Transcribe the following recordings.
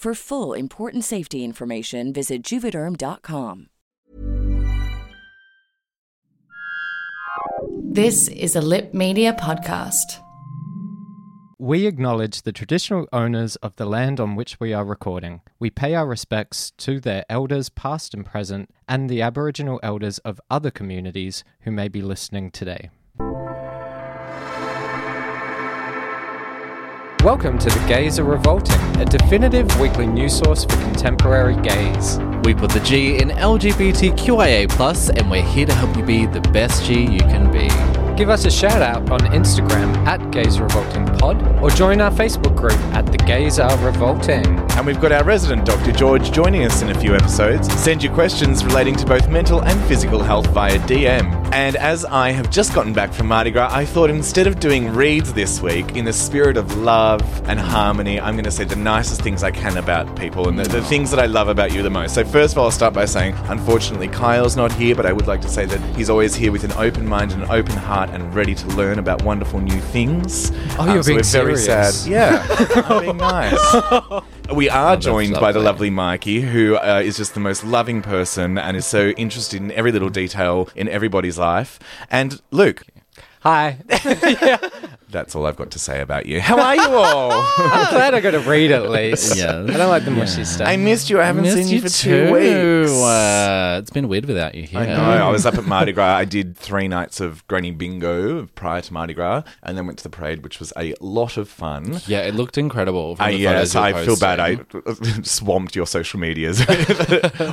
For full important safety information, visit juvederm.com. This is a Lipp Media podcast. We acknowledge the traditional owners of the land on which we are recording. We pay our respects to their elders, past and present, and the Aboriginal elders of other communities who may be listening today. Welcome to The Gays Are Revolting, a definitive weekly news source for contemporary gays. We put the G in LGBTQIA, and we're here to help you be the best G you can be. Give us a shout out on Instagram at Gays Revolting Pod or join our Facebook group at The Gays Are Revolting. And we've got our resident Dr. George joining us in a few episodes. Send your questions relating to both mental and physical health via DM. And as I have just gotten back from Mardi Gras, I thought instead of doing reads this week, in the spirit of love and harmony, I'm going to say the nicest things I can about people and the, the things that I love about you the most. So, first of all, I'll start by saying, unfortunately, Kyle's not here, but I would like to say that he's always here with an open mind and an open heart and ready to learn about wonderful new things. Oh, you're Um, so being we're very serious. sad. Yeah, I'm being nice. We are joined by the lovely Mykiii, who uh, is just the most loving person and is so interested in every little detail in everybody's life. And Luke, Hi. that's all I've got to say about you. How are you all? I'm glad I got to read at least. Yeah. I don't like the mushy stuff. I missed you. I haven't Missed seen you, you for too. two weeks. Uh, it's been weird without you here. I know. I was up at Mardi Gras. I did three nights of Granny Bingo prior to Mardi Gras, and then went to the parade, which was a lot of fun. Yeah, it looked incredible. From I, the yes, photos you I feel bad. I swamped your social medias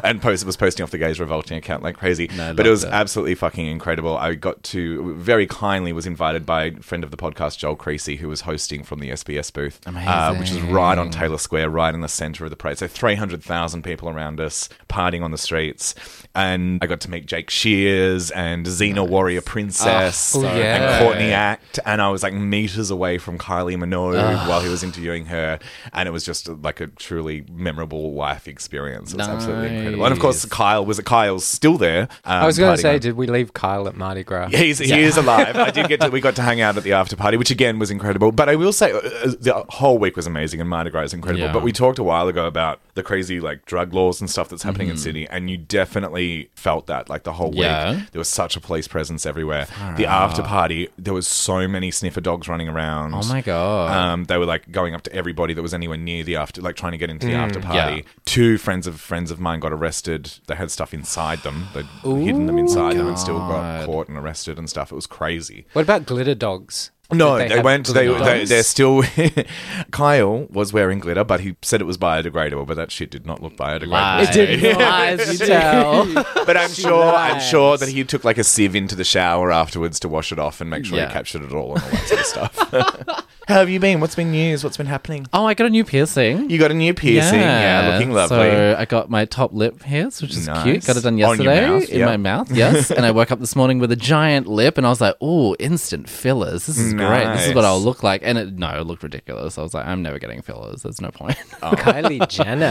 and post, was posting off the Gays Revolting account like crazy. No, I but it was that. absolutely fucking incredible. I got to very kindly was invited by a friend of the podcast, Joel Creasy, who was hosting from the SBS booth, uh, which is right on Taylor Square, right in the center of the parade. So three hundred thousand people around us, partying on the streets, and I got to meet Jake Shears and Xena Warrior Princess Oh, yeah. and Courtney Act, and I was like meters away from Kylie Minogue while he was interviewing her, and it was just like a truly memorable life experience. It was absolutely incredible. And of course, Nice. Kyle was Kyle's still there. Um, I was going to say, on- did we leave Kyle at Mardi Gras? He's, He is alive. I did get to. We got to hang out at the after party, which again was incredible. But I will say, uh, uh, the whole week was amazing, and Mardi Gras is incredible. Yeah. But we talked a while ago about the crazy like drug laws and stuff that's happening Mm-hmm. in Sydney, and you definitely felt that like the whole week. Yeah. There was such a police presence everywhere. the after party, there was so many sniffer dogs running around. Oh my God. Um, they were like going up to everybody that was anywhere near the after, like trying to get into the after party. Mm, yeah. Two friends of friends of mine got arrested. They had stuff inside them. They'd hidden them inside them and still got caught and arrested and stuff. It was crazy. What about glitter dogs? No, they, have went. They, they they're still. Kyle was wearing glitter, but he said it was biodegradable. But that shit did not look biodegradable. Lies. It did Lies, you tell. But I'm sure, I'm sure that he took like a sieve into the shower afterwards to wash it off and make sure Yeah. he captured it all and all that sort of stuff. How have you been? What's been news? What's been happening? Oh, I got a new piercing. You got a new piercing. Yeah, looking lovely. So I got my top lip pierced, which is Nice. cute. Got it done On your yesterday mouth, in yeah. my mouth. Yes, and I woke up this morning with a giant lip, and I was like, "Oh, instant fillers. This is great. This is what Nice. I'll look like." And it, no, it looked ridiculous. I was like, "I'm never getting fillers. There's no point." Oh. Kylie Jenner.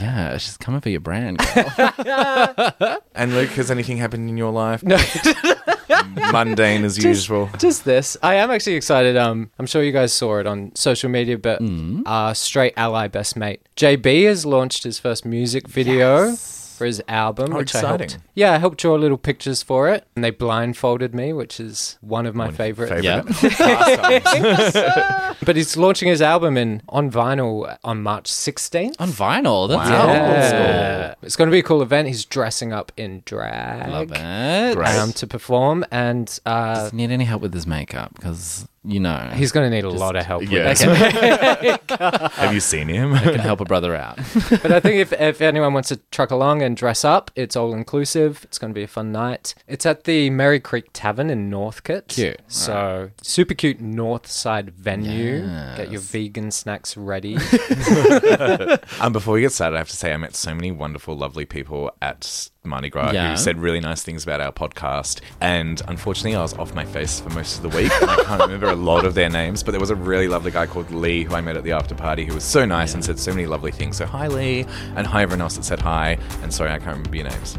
yeah, she's coming for your brand. girl. and Luke, has anything happened in your life? No. Mundane as usual. Just this. I am actually excited. Um, I'm sure you guys saw it on social media, but Mm. uh, straight ally best mate JB has launched his first music video for his album, Oh, which I helped. Yeah, I helped draw little pictures for it, and they blindfolded me, which is one of my favorite. Favorite Yeah. But he's launching his album in on vinyl on March 16th. On vinyl. That's Wow. Yeah. It's going to be a cool event. He's dressing up in drag. Love it. Um, to perform, and uh, Does he need any help with his makeup? Because you know he's going to need a lot of help. Yeah. With this. Have you seen him? I can help a brother out. but I think if, if anyone wants to truck along and dress up, it's all inclusive. It's going to be a fun night. It's at the Merri Creek Tavern in Northcote. Cute. So super cute North Side venue. Get your vegan snacks ready. Um, before we get started, I have to say I met so many wonderful, lovely people at Mardi Gras Yeah. who said really nice things about our podcast. And unfortunately, I was off my face for most of the week, and I can't remember a lot of their names. But there was a really lovely guy called Lee who I met at the after party who was so nice and said so many lovely things. So hi, Lee, and hi everyone else that said hi. And sorry, I can't remember your names.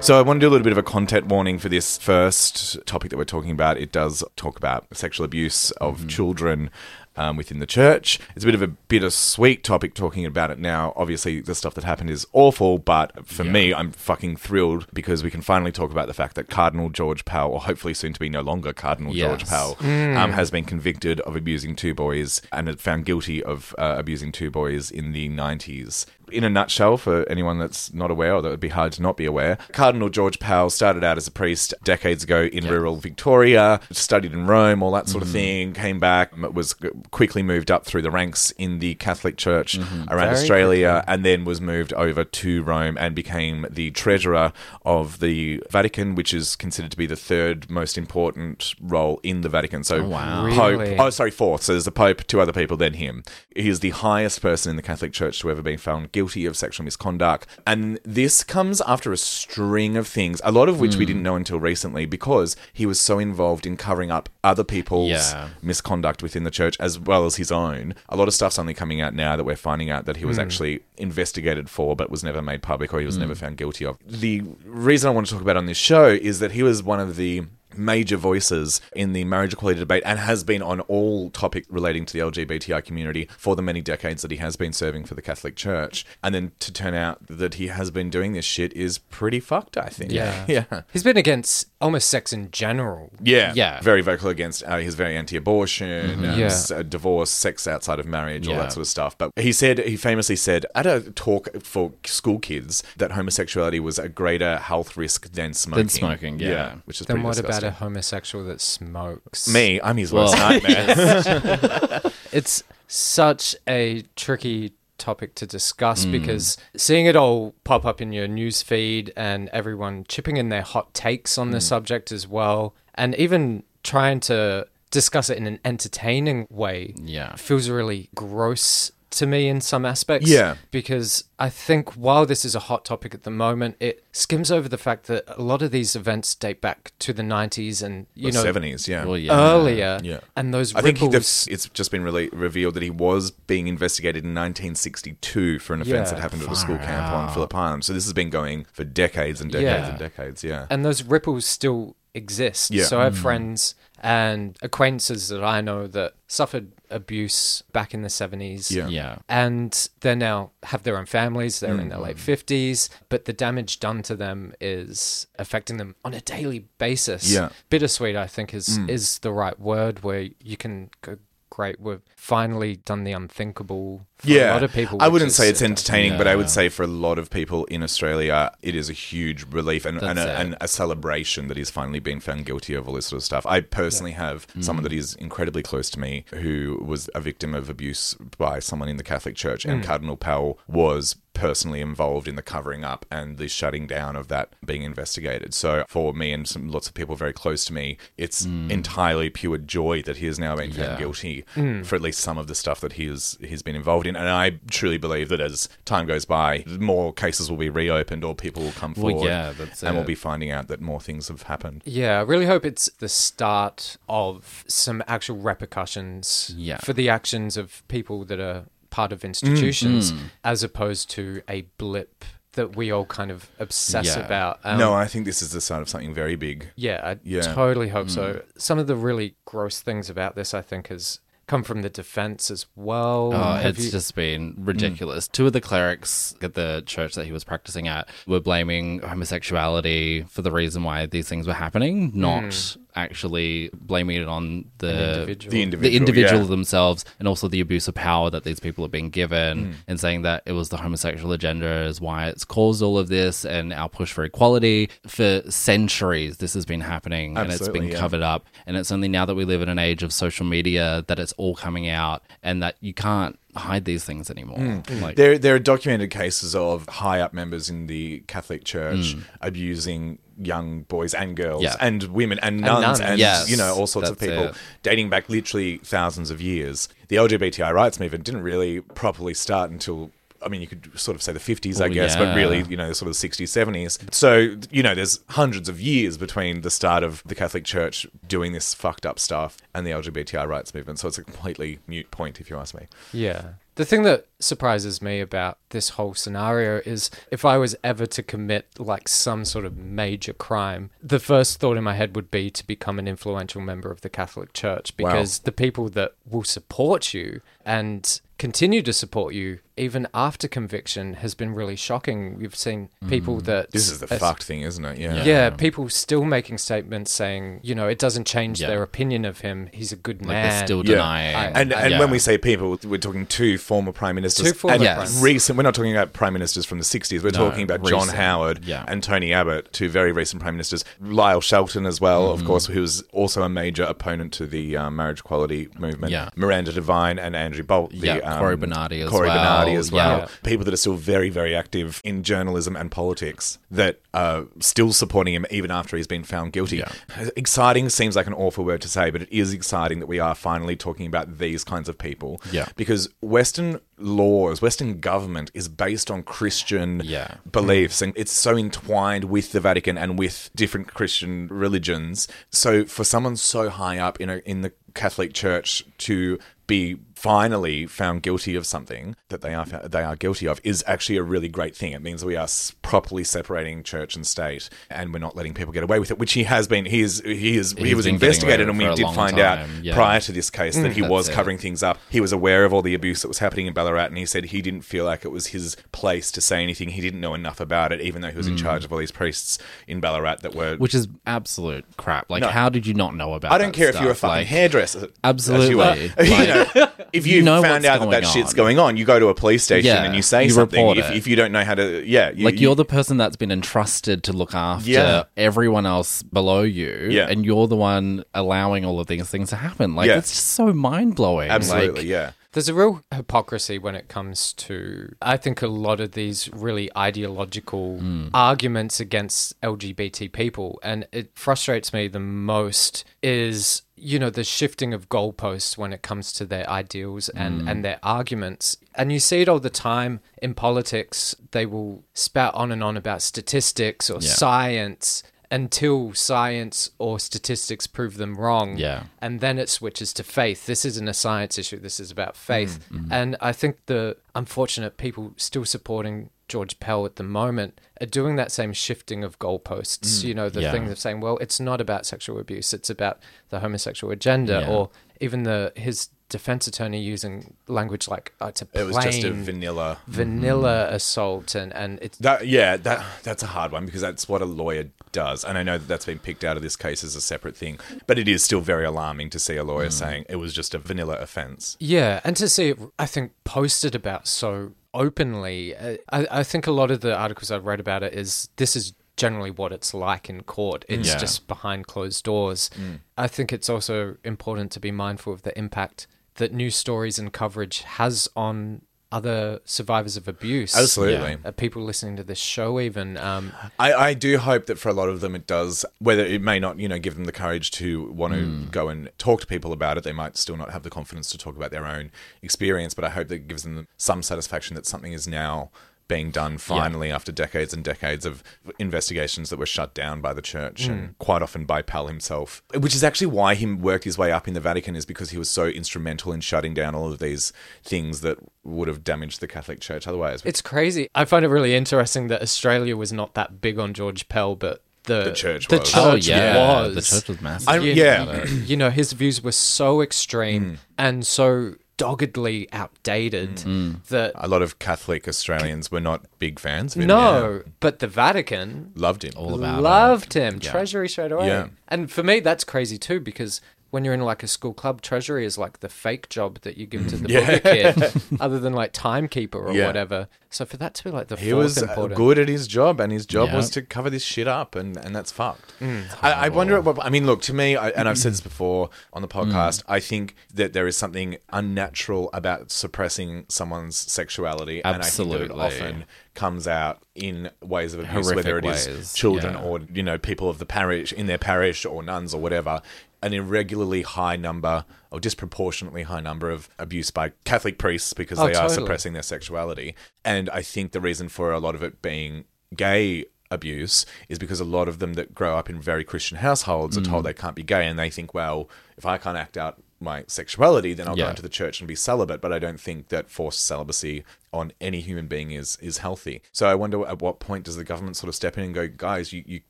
So I want to do a little bit of a content warning for this first topic that we're talking about. It does talk about sexual abuse of mm-hmm. children um, within the church. It's a bit of a bittersweet topic talking about it now. Obviously, the stuff that happened is awful, but for me, I'm fucking thrilled because we can finally talk about the fact that Cardinal George Pell, or hopefully soon to be no longer Cardinal George Yes. Pell, um, has been convicted of abusing two boys and found guilty of uh, abusing two boys in the 90s. In a nutshell, for anyone that's not aware, or that would be hard to not be aware, Cardinal George Pell started out as a priest decades ago in rural Victoria, studied in Rome, all that sort of mm-hmm. thing, came back, was quickly moved up through the ranks in the Catholic Church mm-hmm. around Very Australia, and then was moved over to Rome and became the treasurer of the Vatican, which is considered to be the third most important role in the Vatican. So, oh, wow. Pope, oh, Really? oh, sorry, fourth. So there's the Pope, two other people, then him. He is the highest person in the Catholic Church to ever be found guilty of sexual misconduct. And this comes after a string of things, a lot of which Hmm. we didn't know until recently because he was so involved in covering up other people's Yeah. misconduct within the church as well as his own. A lot of stuff's only coming out now that we're finding out that he was actually investigated for but was never made public or he was never found guilty of. The reason I want to talk about on this show is that he was one of the major voices in the marriage equality debate and has been on all topic relating to the LGBTI community for the many decades that he has been serving for the Catholic Church. And then to turn out that he has been doing this shit is pretty fucked, I think. Yeah. Yeah. He's been against almost sex in general. Yeah, Yeah. Very vocal against. Uh, he's very anti-abortion, um, Yeah. s- uh, divorce, sex outside of marriage, all that sort of stuff. But he said he famously said at a talk for school kids that homosexuality was a greater health risk than smoking. Than smoking, yeah. which is Then pretty what disgusting. about a homosexual that smokes? me? I'm his worst nightmare. It's such a tricky topic to discuss Hmm. because seeing it all pop up in your news feed and everyone chipping in their hot takes on the Hmm. subject as well, and even trying to discuss it in an entertaining way Yeah. feels really gross to me in some aspects. Yeah. Because I think while this is a hot topic at the moment, it skims over the fact that a lot of these events date back to the 90s and, you the know, 70s, yeah. Well, yeah. earlier. Yeah. And those I think he, ripples. it's just been really revealed that he was being investigated in 1962 for an offence Yeah. that happened at a school Far camp on. Phillip Island. So this has been going for decades and decades Yeah. and decades. Yeah. and those ripples still exist. Yeah. So I have friends and acquaintances that I know that suffered abuse back in the 70s. Yeah. Yeah. And they now have their own families, they're in their late Mm-hmm. 50s, but the damage done to them is affecting them on a daily basis. Yeah. Mm. Bittersweet, I think, is, is the right word where you can go, great, we've finally done the unthinkable for yeah, a lot of people. I wouldn't say it's entertaining, but I would Yeah. say for a lot of people in Australia, it is a huge relief and, and, a, and a celebration that he's finally been found guilty of all this sort of stuff. I personally have someone Mm. that is incredibly close to me who was a victim of abuse by someone in the Catholic Church, and Cardinal Pell was personally involved in the covering up and the shutting down of that being investigated. So for me and some lots of people very close to me, it's entirely pure joy that he has now been found Mm. Yeah. guilty for at least some of the stuff that he has he's been involved in. And I truly believe that as time goes by, more cases will be reopened or people will come Well, forward. yeah, that's and we'll be finding out that more things have happened. Yeah, I really hope it's the start of some actual repercussions Yeah. for the actions of people that are part of institutions, Mm. as opposed to a blip that we all kind of obsess Yeah. about. Um, no, I think this is the start of something very big. Yeah, I Yeah. totally hope so. Mm. Some of the really gross things about this, I think, has come from the defense as well. Oh, Have it's you- just been hmm. ridiculous. Two of the clerics at the church that he was practicing at were blaming homosexuality for the reason why these things were happening, not hmm. Actually blaming it on the individual. The the individual, individual yeah. themselves and also the abuse of power that these people are being Mm. given and saying that it was the homosexual agenda is why it's caused all of this and our push for equality for centuries this has been happening and it's been yeah. covered up and it's only now that we live in an age of social media that it's all coming out and that you can't hide these things anymore Mm. like There, there are documented cases of high up members in the Catholic Church abusing young boys and girls Mm. Yeah. and women and nuns nuns. and, Yes, you know all sorts of people it. dating back literally thousands of years. The LGBTI rights movement didn't really properly start until. I mean, you could sort of say the 50s, I Well, guess, but really, you know, sort of the 60s, 70s. So, you know, there's hundreds of years between the start of the Catholic Church doing this fucked up stuff and the LGBTI rights movement. So it's a completely mute point, if you ask me. Yeah. The thing that surprises me about this whole scenario is if I was ever to commit like some sort of major crime, the first thought in my head would be to become an influential member of the Catholic Church because the people that will support you and continue to support you even after conviction has been really shocking. We've seen people that Mm. This is the as- fucked thing, isn't it? Yeah. Yeah, people still making statements saying, you know, it doesn't change Yeah. their opinion of him. He's a good like man. they're still Yeah. denying And and Yeah. when we say people, we're talking two former prime ministers. Two former and prime ministers. recent. We're not talking about prime ministers from the sixties. We're No, talking about John. Howard Yeah. and Tony Abbott, two very recent prime ministers. Lyle Shelton as well, Mm-hmm. of course, who was also a major opponent to the um, marriage equality movement. Yeah. Miranda Devine and Andrew Bolt. The, Yeah, um, Cory Bernardi as Cory well. Bernardi as well. Yeah. People that are still very, very active in journalism and politics that are still supporting him even after he's been found guilty. Yeah. Exciting seems like an awful word to say, but it is exciting that we are finally talking about these kinds of people. Yeah. Because Western laws, Western government is based on Christian Yeah. beliefs and it's so entwined with the Vatican and with different Christian religions. So for someone so high up in a, in the Catholic Church to be finally found guilty of something that they are they are guilty of is actually a really great thing. It means we are properly separating church and state, and we're not letting people get away with it. Which he has been. He is. He is. he was investigated, and we did find out yeah. prior to this case that he that's was it. covering things up. He was aware of all the abuse that was happening in Ballarat, and he said he didn't feel like it was his place to say anything. He didn't know enough about it, even though he was in charge of all these priests in Ballarat that were. Mm. which is absolute crap like No. how did you not know about I don't care if you're a fucking Like, hairdresser. Absolutely. as you are. you know, if you, you know found what's out that that going shit's on. going on, you go to a police station Yeah, and you say you something. report If, it. if you don't know how to, yeah, you, like you- you're the person that's been entrusted to look after Yeah. everyone else below you Yeah. and you're the one allowing all of these things to happen like Yeah. it's just so mind-blowing absolutely, like, yeah. There's a real hypocrisy when it comes to, I think, a lot of these really ideological hmm. arguments against LGBT people. And it frustrates me the most is, you know, the shifting of goalposts when it comes to their ideals and, and their arguments. And you see it all the time in politics. They will spout on and on about statistics or Yeah. science until science or statistics prove them wrong Yeah. and then it switches to faith. This isn't a science issue. This is about faith. Mm-hmm. And I think the unfortunate people still supporting George Pell at the moment are doing that same shifting of goalposts. Mm, you know, the Yeah. thing of saying, well, it's not about sexual abuse; it's about the homosexual agenda, Yeah. or even the his defense attorney using language like oh, it's a It plain was just a vanilla. vanilla mm-hmm. assault, and and it's That yeah, that that's a hard one because that's what a lawyer does, and I know that that's been picked out of this case as a separate thing, but it is still very alarming to see a lawyer mm. saying it was just a vanilla offence. Yeah, and to see it, I think, posted about so openly. uh, I, I think a lot of the articles I've read about it is this is generally what it's like in court. It's Yeah. just behind closed doors. I think it's also important to be mindful of the impact that news stories and coverage has on other survivors of abuse. Absolutely. Uh, people listening to this show, even. Um, I, I do hope that for a lot of them it does whether it may not you know give them the courage to want to go and talk to people about it they might still not have the confidence to talk about their own experience but I hope that it gives them some satisfaction that something is now being done finally after decades and decades of investigations that were shut down by the church and mm. quite often by Pell himself which is actually why he worked his way up in the Vatican is because he was so instrumental in shutting down all of these things that would have damaged the Catholic Church otherwise it's crazy. I find it really interesting that Australia was not that big on George Pell, but the, The church the was. church oh yeah, was. the church was massive. I- you, yeah. you know, his views were so extreme mm. and so doggedly outdated mm. that a lot of Catholic Australians were not big fans of him. no, yeah. but the Vatican loved him. All about loved him. Treasury straight away. Yeah. And for me, that's crazy too because when you're in like a school club, treasury is like the fake job that you give to the Yeah. kid, other than like timekeeper or Yeah. whatever. So for that to be like the He was uh, important, good at his job, and his job Yeah. was to cover this shit up, and, and that's fucked. I, I wonder. What, I mean, look to me, I, and I've said this before on the podcast. I think that there is something unnatural about suppressing someone's sexuality, and I think that it often comes out in ways of abuse, Horrific whether it is ways, children or you know people of the parish in their parish or nuns or whatever. An irregularly high number or disproportionately high number of abuse by Catholic priests because Oh, they are suppressing their sexuality. And I think the reason for a lot of it being gay abuse is because a lot of them that grow up in very Christian households are Mm. told they can't be gay and they think, well, if I can't act out my sexuality, then I'll go into the church and be celibate. But I don't think that forced celibacy on any human being is is healthy. So I wonder at what point does the government sort of step in and go, guys, you, you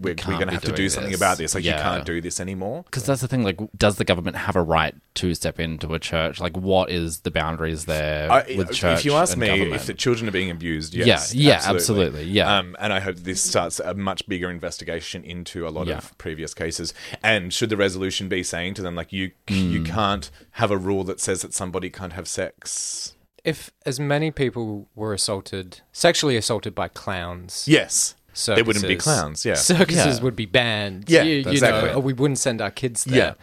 we're, we're going to have to do something this." about this. Like you can't do this anymore. Because that's the thing. Like, does the government have a right to step into a church? Like, what is the boundaries there I, with church? if you ask and me government? if the children are being abused, yes, Yeah, yeah, absolutely, yeah. Um, and I hope this starts a much bigger investigation into a lot Yeah. of previous cases. And should the resolution be saying to them like you Hmm. you can't have a rule that says that somebody can't have sex? if as many people were assaulted, sexually assaulted by clowns, Yes, there wouldn't be clowns. Yeah, circuses Yeah. would be banned. Yeah, you, you exactly. know, or we wouldn't send our kids there. Yeah.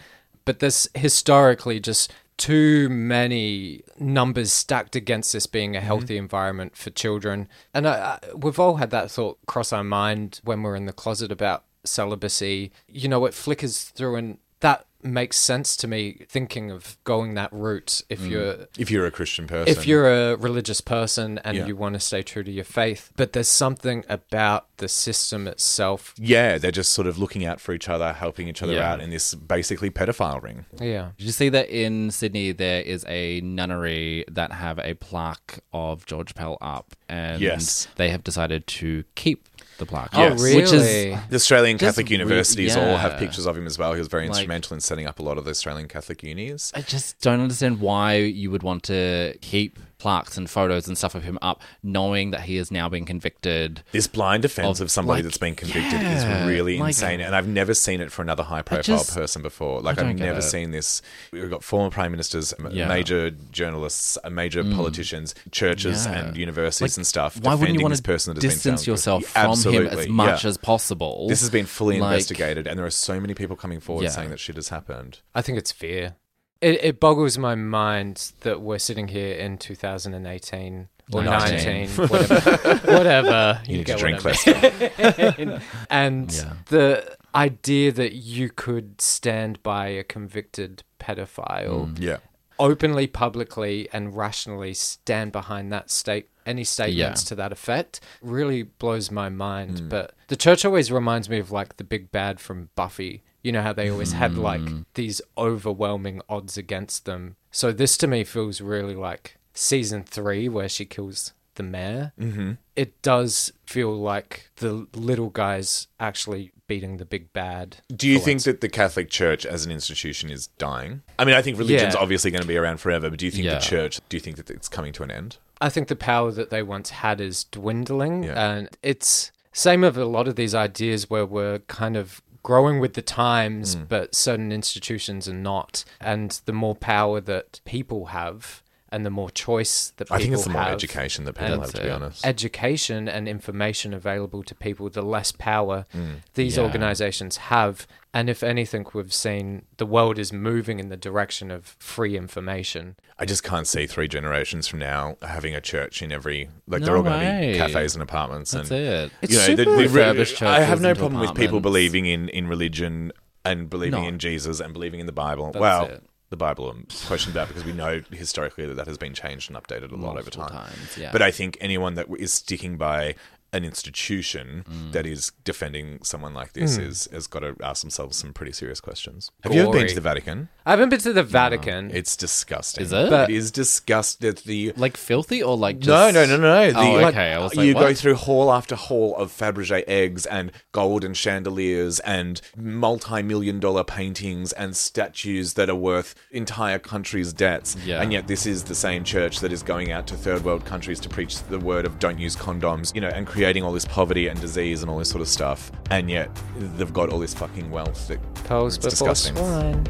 But there's historically just too many numbers stacked against this being a healthy Mm-hmm. environment for children. And I, I, we've all had that thought cross our mind when we're in the closet about celibacy. You know, it flickers through, and that makes sense to me thinking of going that route if Mm. you're if you're a Christian person, if you're a religious person and Yeah. you want to stay true to your faith, but there's something about the system itself. yeah, they're just sort of looking out for each other, helping each other Yeah. out in this basically pedophile ring. Yeah. Did you see that in Sydney there is a nunnery that have a plaque of George Pell up, and Yes. they have decided to keep the plaque. Oh, Yes. really? Which is The Australian Just Catholic re- universities all have pictures of him as well. He was very Like- instrumental in setting up a lot of the Australian Catholic unis. I just don't understand why you would want to keep plaques and photos and stuff of him up, knowing that he has now been convicted. This blind defense Of, of somebody like, that's been convicted yeah, is really like- insane, and I've never seen it for another high-profile just- person before. Like I I've never it. seen this. We've got former prime ministers, Yeah. Mm. major journalists, uh, major politicians, churches, Yeah. and universities Like, and stuff. Why wouldn't you want this to person that has been distance yourself guilty. from him Absolutely, as much yeah. as possible? This has been fully Like- investigated, and there are so many people coming forward Yeah. saying that shit has happened. I think it's fear. It, it boggles my mind that we're sitting here in 2018 or 19. 19, whatever. whatever. You need to drink less. and Yeah. the idea that you could stand by a convicted pedophile mm, Yeah. openly, publicly, and rationally stand behind that state any statements Yeah. to that effect really blows my mind. Mm. But the church always reminds me of like the big bad from Buffy. You know how they always had like these overwhelming odds against them. So this to me feels really like season three where she kills the mayor, mm-hmm. it does feel like the little guy's actually beating the big bad. Do you think that the Catholic Church as an institution is dying? I mean, I think religion's Yeah. obviously going to be around forever, but do you think Yeah. the church, do you think that it's coming to an end? I think the power that they once had is dwindling, Yeah. and it's same of a lot of these ideas where we're kind of growing with the times, Mm. but certain institutions are not. And the more power that people have, and the more choice that people have. I think it's the more education that people have, to be honest. education and information available to people, the less power Mm. these Yeah. organizations have. And if anything, we've seen the world is moving in the direction of free information. I just can't see three generations from now having a church in every like No they're all going to be cafes and apartments That's and it. you know, the- the- refurbished I have no into problem with people believing in in religion and believing No. in Jesus and believing in the Bible. That's well, it. The Bible and question about because we know historically that that has been changed and updated a lot over time. times, yeah. But I think anyone that is sticking by an institution Mm. that is defending someone like this is has got to ask themselves some pretty serious questions. Have you ever been to the Vatican? I haven't been to the Vatican. It's disgusting. Is it? it is disgusting. The like filthy or like just... no, no, no, no. The, Oh, like, okay. I was like, you go through hall after hall of Fabergé eggs and golden chandeliers and multi-million dollar paintings and statues that are worth entire countries' debts. Yeah. And yet this is the same church that is going out to third world countries to preach the word of don't use condoms, you know, and creating all this poverty and disease and all this sort of stuff. And yet they've got all this fucking wealth that Pearls it's before disgusting. swine.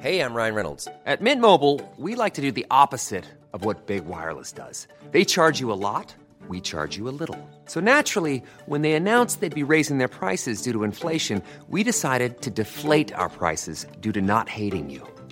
Hey, I'm Ryan Reynolds. At Mint Mobile, we like to do the opposite of what Big Wireless does. They charge you a lot, we charge you a little. So naturally, when they announced they'd be raising their prices due to inflation, we decided to deflate our prices due to not hating you.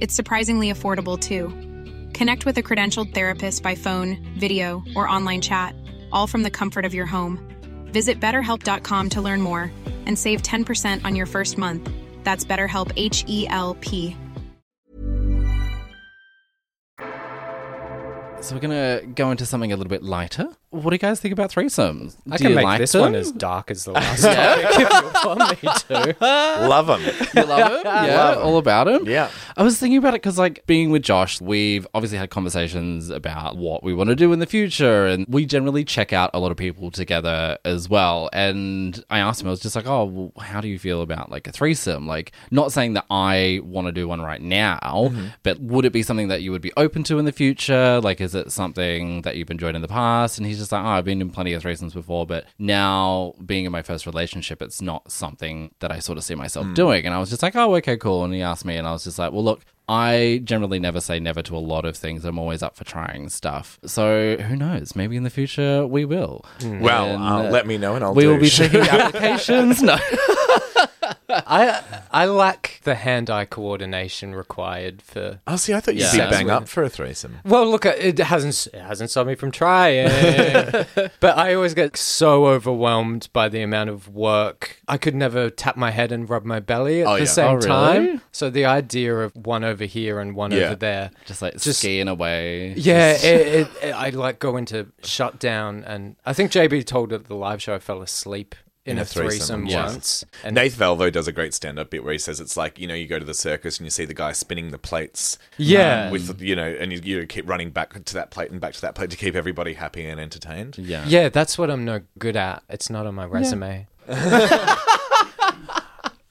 It's surprisingly affordable too. Connect with a credentialed therapist by phone, video, or online chat, all from the comfort of your home. Visit betterhelp.com to learn more and save 10% on your first month. That's BetterHelp H E L P. So we're gonna go into something a little bit lighter. What do you guys think about threesomes? I do can you make like this them? one as dark as the last topic if you want me to. Love them. You love him? Yeah, all about him. Yeah. I was thinking about it because, like, being with Josh, we've obviously had conversations about what we want to do in the future, and we generally check out a lot of people together as well. And I asked him, I was just like, "Oh, well, how do you feel about like a threesome? Like, not saying that I want to do one right now, mm-hmm. but would it be something that you would be open to in the future? Like, is it something that you've enjoyed in the past?" And he's just like, "Oh, I've been in plenty of threesomes before, but now being in my first relationship, it's not something that I sort of see myself hmm. doing." And I was just like, "Oh, okay, cool." And he asked me, and I was just like, "Well, look." I generally never say never to a lot of things. I'm always up for trying stuff. So who knows? Maybe in the future we will. Well, And, uh, uh, let me know and I'll we do. will be taking applications. No. I I lack the hand-eye coordination required for. Oh, see, I thought you'd Yeah. be bang up for a threesome. Well, look, it hasn't it hasn't stopped me from trying, but I always get so overwhelmed by the amount of work. I could never tap my head and rub my belly at Oh, the yeah. same Oh, really? time. So the idea of one over here and one Yeah. over there, Just like Just- skiing away. yeah, it, it, it, I like go into shutdown, and I think JB told at the live show I fell asleep in, In a, a threesome, threesome, yeah. once. And Nath Valvo does a great stand-up bit where he says it's like you know you go to the circus and you see the guy spinning the plates, Yeah. um, with you know, and you, you keep running back to that plate and back to that plate to keep everybody happy and entertained. Yeah. yeah, that's what I'm no good at. It's not on my resume.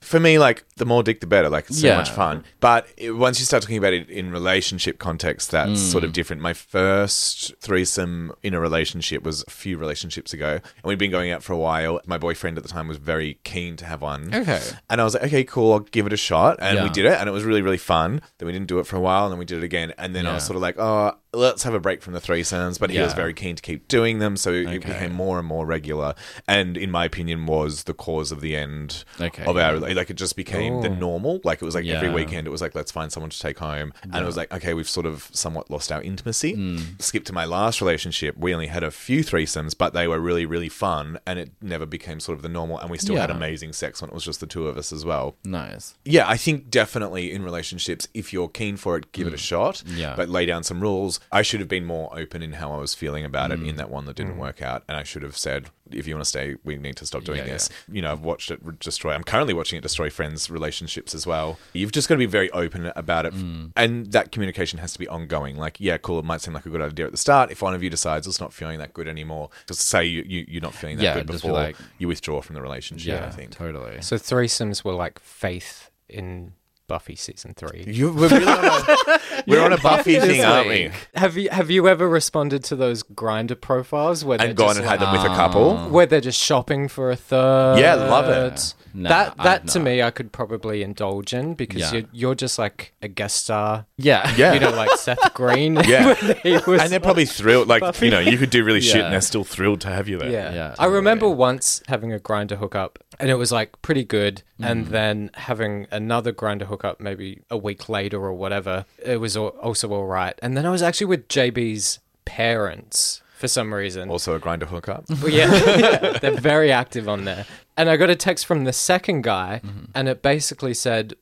For me, like the more dick, the better. Like it's so Yeah. much fun. But it, once you start talking about it in relationship context, that's sort Mm. of different. My first threesome in a relationship was a few relationships ago, and we'd been going out for a while. My boyfriend at the time was very keen to have one. Okay. And I was like, okay, cool, I'll give it a shot. And we did it, and it was really, really fun. Then we didn't do it for a while, and then we did it again. And then I was sort of like, oh, let's have a break from the threesomes, but he was Yeah. very keen to keep doing them, so it Okay. became more and more regular. And in my opinion, was the cause of the end Okay, of our like it just became the normal. Like it was like every Yeah. weekend, it was like let's find someone to take home, and it was like okay, we've sort of somewhat lost our intimacy. Hmm. Skip to my last relationship, we only had a few threesomes, but they were really really fun, and it never became sort of the normal. And we still had Yeah. amazing sex when it was just the two of us as well. Nice. Yeah, I think definitely in relationships, if you're keen for it, give it a shot. Mm. Yeah. But lay down some rules. I should have been more open in how I was feeling about it Mm. in that one that didn't work out. And I should have said, if you want to stay, we need to stop doing Yeah, this. You know, I've watched it destroy. I'm currently watching it destroy friends' relationships as well. You've just got to be very open about it. Mm. And that communication has to be ongoing. Like, yeah, cool, it might seem like a good idea at the start. If one of you decides it's not feeling that good anymore, just say you, you, you're not feeling that Yeah, good just be before like- you withdraw from the relationship, Yeah, I think. totally. So threesomes were like Faith in Buffy season three. You, we're really on a, we're on a Buffy thing, aren't we? Have you have you ever responded to those Grindr profiles where they're And gone just and like- had them with a couple. where they're just shopping for a third? Yeah, love it. Nah, that I've that to not. me I could probably indulge in because Yeah. you're you're just like a guest star. Yeah. Yeah. You know, like Seth Green. Yeah. when he was and they're probably thrilled. Like Buffy. you know, you could do really shit, and they're still thrilled to have you there. Yeah. Yeah, I remember once having a Grindr hookup and it was like pretty good. Mm. And then having another Grindr hookup maybe a week later or whatever, it was also all right. And then I was actually with JB's parents for some reason. Also a Grindr hookup. Well, yeah, yeah, they're very active on there. And I got a text from the second guy, Mm-hmm. and it basically said,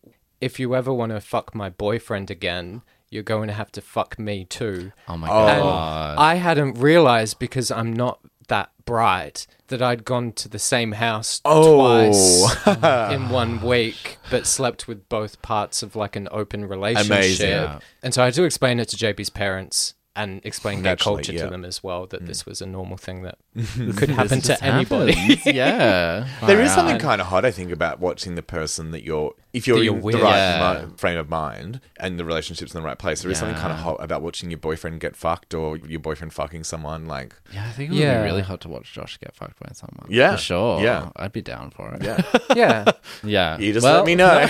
"If you ever want to fuck my boyfriend again, you're going to have to fuck me too." Oh my Oh. And god. I hadn't realized because I'm not that bright that I'd gone to the same house Oh. twice in one week, but slept with both parts of like an open relationship. Amazing. And so I had to explain it to JB's parents and explain their culture yeah. Mm. to them as well that this was a normal thing that could happen to anybody. Happens. yeah. There is Far something kind of hot, I think, about watching the person that you're, if you're you're in with. the right Yeah. mi- frame of mind and the relationship's in the right place. There is something kind of hot about watching your boyfriend get fucked or your boyfriend fucking someone. Like, Yeah, I think it would Yeah. be really hot to watch Josh get fucked by someone. Yeah. For sure. Yeah. I'd be down for it. yeah, yeah. Yeah. you just Well, let me know.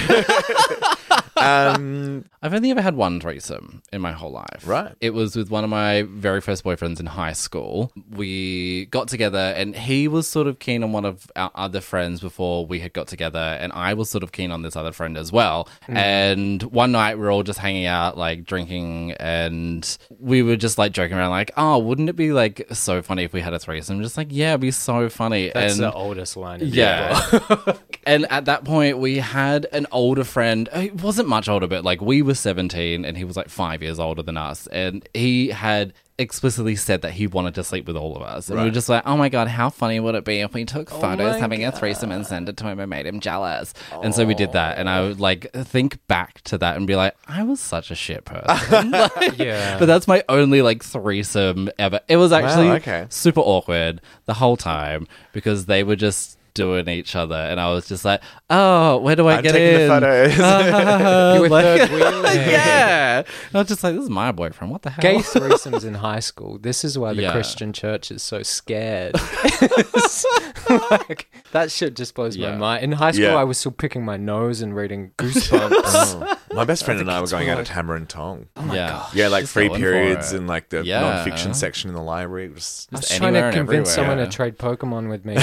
Um, I've only ever had one threesome in my whole life. Right. It was with one of my very first boyfriends in high school. We got together and he was sort of keen on one of our other friends before we had got together and I was sort of keen on this other friend as well. And one night we were all just hanging out like drinking and we were just like joking around like, "Oh, wouldn't it be like so funny if we had a threesome?" Just like, "Yeah, it'd be so funny." That's and the oldest line. Yeah. and at that point, we had an older friend. He wasn't much older, but like we were 17 and he was like five years older than us. And he had explicitly said that he wanted to sleep with all of us. And we were just like, oh my God, how funny would it be if we took oh photos having a threesome and sent it to him and made him jealous? And so we did that. And I would like think back to that and be like, I was such a shit person. Like, Yeah. But that's my only like threesome ever. It was actually okay. super awkward the whole time because they were just doing each other and I was just like, oh, where do I I'm get taking the in? photos. Ah, You were like- third wheeling. yeah. I was just like, this is my boyfriend. What the hell? Gay threesomes in high school. This is why the Yeah. Christian church is so scared. like, that shit just blows my mind. In high school, Yeah. I was still picking my nose and reading Goosebumps. my best friend and I were going out at Hammer and Tong. yeah. Yeah, like Just free periods it. and like the Yeah. non-fiction section in the library. It was- I was Just trying to anywhere and convince someone everywhere. to trade Pokemon with me.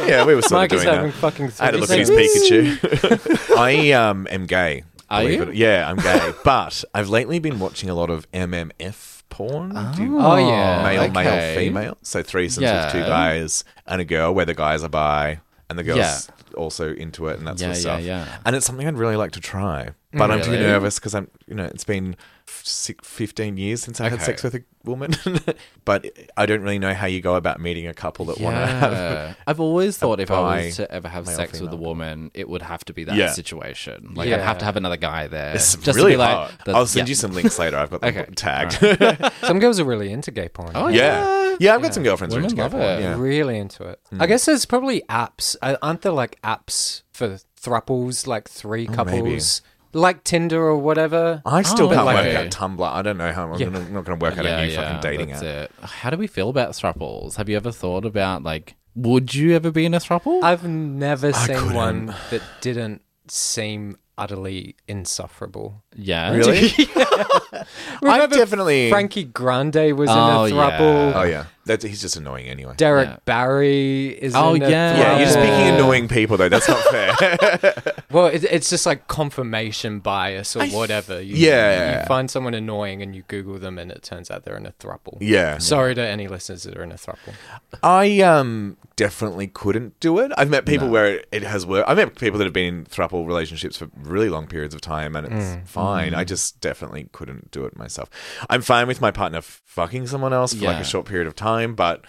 yeah, we were sort Mike of is doing having that. fucking I had to look at his Pikachu. I um am gay. Are believe you? it- Yeah, I'm gay. but I've lately been watching a lot of MMF porn. Do you- Oh, yeah. male, male, female. So threesomes Yeah. with two guys and a girl, where the guys are bi and the girls also into it and that Yeah, sort of yeah, stuff. yeah. And it's something I'd really like to try, but I'm too Really? nervous because I'm, you know, it's been six, 15 years since I had sex with a woman, but I don't really know how you go about meeting a couple that want to have. Yeah. I've always thought if I was to ever have male, sex with a woman, it would have to be that Yeah. situation. Like Yeah. I'd have to have another guy there. It's just really to be like, hard. the- I'll send yeah. you some links later. I've got them Okay. tagged. Some girls are really into gay porn. Oh, yeah. yeah, I've got some girlfriends who are Women into gay porn, it. Yeah. Really into it. I guess there's probably apps. Uh, Aren't there like apps for thruples, like three couples, like Tinder or whatever? I still Oh, can't like work out Tumblr. I don't know how I'm Yeah. gonna, not going to work out a new fucking dating that's app. it. How do we feel about thruples? Have you ever thought about like, would you ever be in a thruple? I've never seen couldn't. one that didn't seem utterly insufferable. Yeah. Really? I Remember definitely- Frankie Grande was Oh, in a yeah. throuple. oh yeah, that's he's just annoying anyway. Derek Yeah. Barry is Oh, in a yeah. yeah, you're just throuple. picking annoying people though. That's not fair. Well, it, it's just like confirmation bias or whatever. You, Yeah. You find someone annoying and you Google them, and it turns out they're in a throuple. yeah. Sorry to any listeners that are in a throuple. I um definitely couldn't do it. I've met people where it, it has worked. I've met people that have been in throuple relationships for really long periods of time, and it's fine. I just definitely couldn't do it myself. I'm fine with my partner fucking someone else for like Yeah. a short period of time, but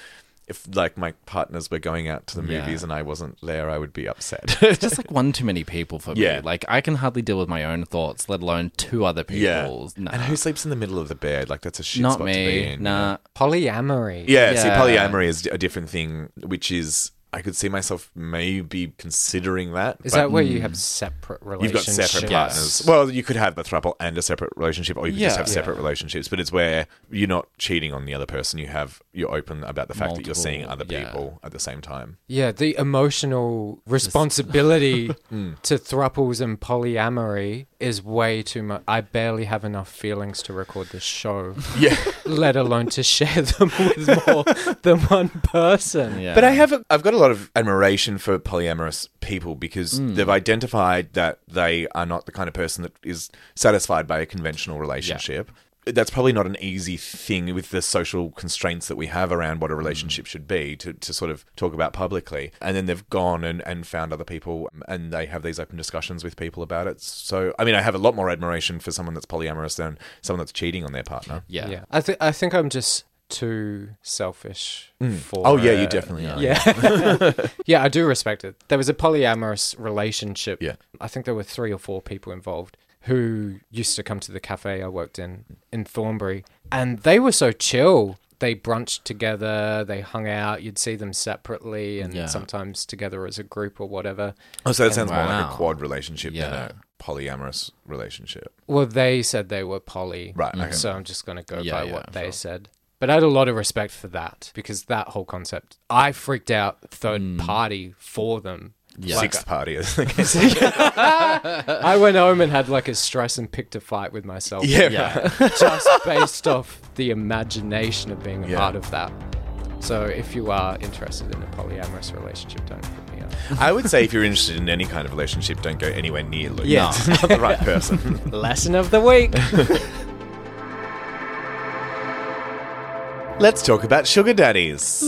if like my partners were going out to the Yeah. movies and I wasn't there, I would be upset. It's just like one too many people for Yeah. me. Like I can hardly deal with my own thoughts, let alone two other yeah. Nah. And who sleeps in the middle of the bed? Like that's a shit Not spot to be me. in. Nah. Polyamory. Yeah, see, polyamory is a different thing, which is I could see myself maybe considering that. Is that where you have separate relationships? You've relationships? got separate partners. Well, you could have a throuple and a separate relationship, or you could just Yeah. have separate relationships. But it's where you're not cheating on the other person. You have you're open about the fact that you're seeing other Multiple, yeah. people at the same time. Yeah, the emotional responsibility Hmm. to thruples and polyamory is way too much. I barely have enough feelings to record this show, Yeah, let alone to share them with more than one person. Yeah. but I have a, I've got a lot of admiration for polyamorous people because Hmm. they've identified that they are not the kind of person that is satisfied by a conventional relationship. That's probably not an easy thing with the social constraints that we have around Hmm. what a relationship should be to, to sort of talk about publicly. And then they've gone and, and found other people and they have these open discussions with people about it. So, I mean, I have a lot more admiration for someone that's polyamorous than someone that's cheating on their partner. yeah. Yeah, I think I think I'm just too selfish mm. for. Oh, yeah, you definitely are. Yeah, yeah, I do respect it. There was a polyamorous relationship. Yeah. I think there were three or four people involved who used to come to the cafe I worked in in Thornbury, and they were so chill. They brunched together, they hung out. You'd see them separately, and Yeah. sometimes together as a group or whatever. Oh, so that sounds more like a quad relationship than a polyamorous relationship. Well, they said they were poly, Right, okay. So I'm just going to go Yeah, by yeah, what they sure. said. But I had a lot of respect for that because that whole concept, I freaked out third hmm. party for them. Yeah. Sixth party. I went home and had like a stress and picked a fight with myself. yeah, Yeah. just based off the imagination of being a Yeah. part of that. So if you are interested in a polyamorous relationship, don't put me up. I would say if you're interested in any kind of relationship, don't go anywhere near Luke. Yeah. It's not the right person. Lesson of the week. Let's talk about sugar daddies